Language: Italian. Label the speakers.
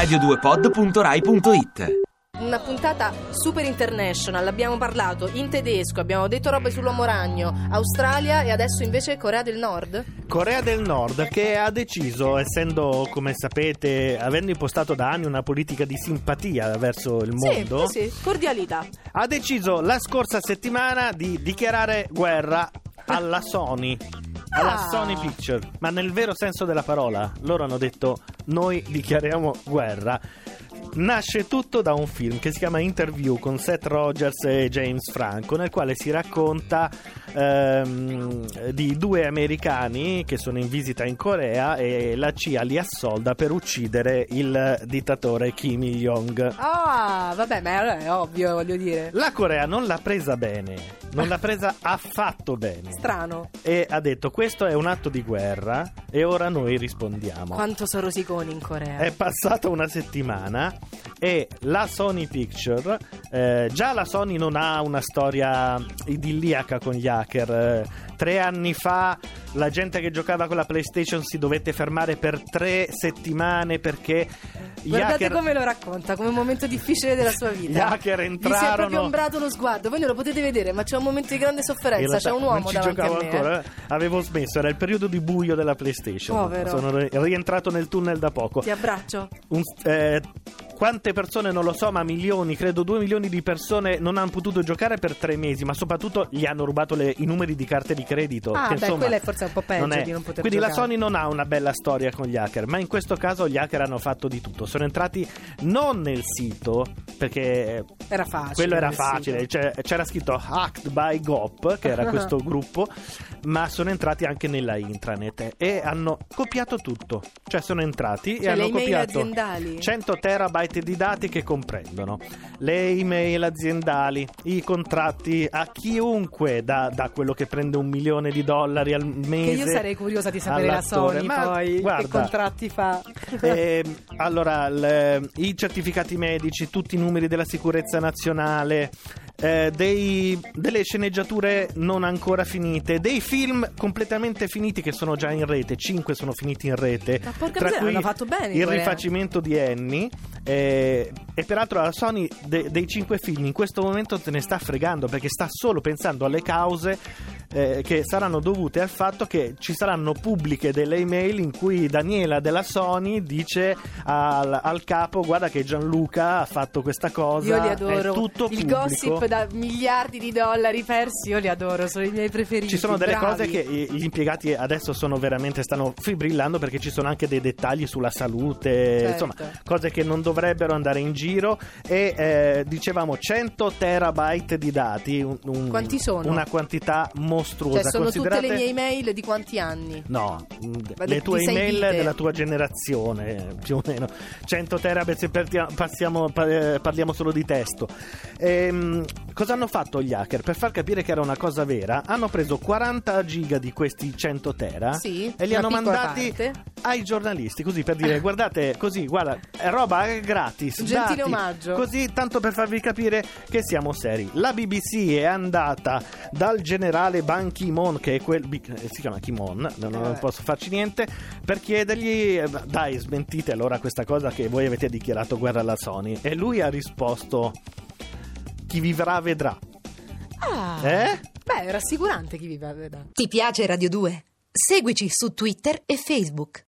Speaker 1: radio2pod.rai.it
Speaker 2: Una puntata super international, abbiamo parlato in tedesco, abbiamo detto robe sull'uomo ragno, Australia e adesso invece Corea del Nord.
Speaker 3: Corea del Nord che ha deciso, essendo come sapete, avendo impostato da anni una politica di simpatia verso il mondo,
Speaker 2: Sì, sì, cordialità.
Speaker 3: ha deciso la scorsa settimana di dichiarare guerra alla Sony. Alla
Speaker 2: Ah.
Speaker 3: Sony Picture, ma nel vero senso della parola, loro hanno detto noi dichiariamo guerra. Nasce tutto da un film che si chiama Interview con Seth Rogers e James Franco, nel quale si racconta ehm, di due americani che sono in visita in Corea e la CIA li assolda per uccidere il dittatore Kim Il-jong.
Speaker 2: Ah, vabbè, ma allora è ovvio, voglio dire.
Speaker 3: La Corea non l'ha presa bene, non l'ha presa affatto bene.
Speaker 2: Strano.
Speaker 3: E ha detto questo è un atto di guerra e ora noi rispondiamo.
Speaker 2: Quanto sono rosiconi in Corea.
Speaker 3: È passata una settimana e la Sony Picture, eh, già la Sony non ha una storia idilliaca con gli hacker. eh, tre anni fa la gente che giocava con la PlayStation si dovette fermare per tre settimane perché gli
Speaker 2: Guardate
Speaker 3: hacker...
Speaker 2: come lo racconta, come un momento difficile della sua vita.
Speaker 3: Gli hacker
Speaker 2: Gli si è
Speaker 3: entrarono-
Speaker 2: proprio ombrato lo sguardo. Voi non lo potete vedere, ma c'è un momento di grande sofferenza. C'è un uomo davanti a me.
Speaker 3: ancora,
Speaker 2: eh.
Speaker 3: eh. avevo smesso, era il periodo di buio della PlayStation.
Speaker 2: Povero.
Speaker 3: Sono ri- rientrato nel tunnel da poco.
Speaker 2: Ti abbraccio.
Speaker 3: Un- eh, quante persone non lo so, ma milioni, credo due milioni di persone non hanno potuto giocare per tre mesi, ma soprattutto gli hanno rubato le- i numeri di carte di credito.
Speaker 2: Ah,
Speaker 3: che,
Speaker 2: beh,
Speaker 3: insomma,
Speaker 2: quella è forse un po' peggio
Speaker 3: non
Speaker 2: di non poter
Speaker 3: Quindi la
Speaker 2: giocare.
Speaker 3: Sony non ha una bella storia con gli hacker, ma in questo caso gli hacker hanno fatto di tutto. Sono entrati non nel sito, perché
Speaker 2: Era facile.
Speaker 3: quello era facile, cioè, c'era scritto Hacked by GOP, che era questo gruppo, ma sono entrati anche nella intranet e hanno copiato tutto. Cioè sono entrati e
Speaker 2: Cioè, le
Speaker 3: hanno copiato
Speaker 2: aziendali.
Speaker 3: 100 terabyte di dati che comprendono le email aziendali, i contratti a chiunque da, da quello che prende un milione di dollari al
Speaker 2: Che
Speaker 3: mese.
Speaker 2: io sarei curiosa di sapere la. Sony
Speaker 3: Ma
Speaker 2: poi che
Speaker 3: guarda,
Speaker 2: contratti fa.
Speaker 3: eh, allora, le- i certificati medici, tutti i numeri della sicurezza nazionale, eh, dei- delle sceneggiature non ancora finite, dei film completamente finiti che sono già in rete, 5 sono finiti in rete.
Speaker 2: Ma porca
Speaker 3: tra cui
Speaker 2: fatto bene
Speaker 3: il rifacimento di Annie. eh, e peraltro la Sony de- dei 5 film in questo momento se ne sta fregando perché sta solo pensando alle cause eh, che saranno dovute al fatto che ci saranno pubbliche delle email in cui Daniela della Sony dice al, al capo guarda che Gianluca ha fatto questa cosa
Speaker 2: Io li adoro.
Speaker 3: è tutto
Speaker 2: Il
Speaker 3: pubblico
Speaker 2: gossip da miliardi di dollari persi, io li adoro, sono i miei preferiti.
Speaker 3: ci sono delle
Speaker 2: bravi.
Speaker 3: cose che eh, gli impiegati adesso sono veramente stanno fibrillando perché ci sono anche dei dettagli sulla salute,
Speaker 2: Certo.
Speaker 3: insomma, cose che non dovrebbero andare in giro e eh, dicevamo 100 terabyte di dati, un- un-
Speaker 2: Quanti sono?
Speaker 3: Una quantità mostruosa.
Speaker 2: Cioè, sono
Speaker 3: Considerate-
Speaker 2: tutte le mie email di quanti anni?
Speaker 3: No,
Speaker 2: Ma
Speaker 3: le tue email
Speaker 2: vite.
Speaker 3: della tua generazione, più o meno. 100 terabyte se parliamo solo di testo. Ehm, cosa hanno fatto gli hacker? Per far capire che era una cosa vera, hanno preso 40 giga di questi 100 tera
Speaker 2: Sì,
Speaker 3: e li hanno mandati
Speaker 2: parte.
Speaker 3: ai giornalisti, così per dire guardate, così, guarda, è roba gratis.
Speaker 2: Gentile
Speaker 3: dati,
Speaker 2: omaggio.
Speaker 3: Così tanto per farvi capire che siamo seri. La BBC è andata dal generale Ban Ki-moon, che è quel. eh, si chiama Ki-moon, non, non
Speaker 2: vabbè.
Speaker 3: posso farci niente, per chiedergli: eh, dai, smentite allora questa cosa che voi avete dichiarato guerra alla Sony. E lui ha risposto: chi vivrà vedrà.
Speaker 2: Ah,
Speaker 3: Eh?
Speaker 2: beh, è rassicurante chi vive a vedere.
Speaker 4: Ti piace Radio 2? Seguici su Twitter e Facebook.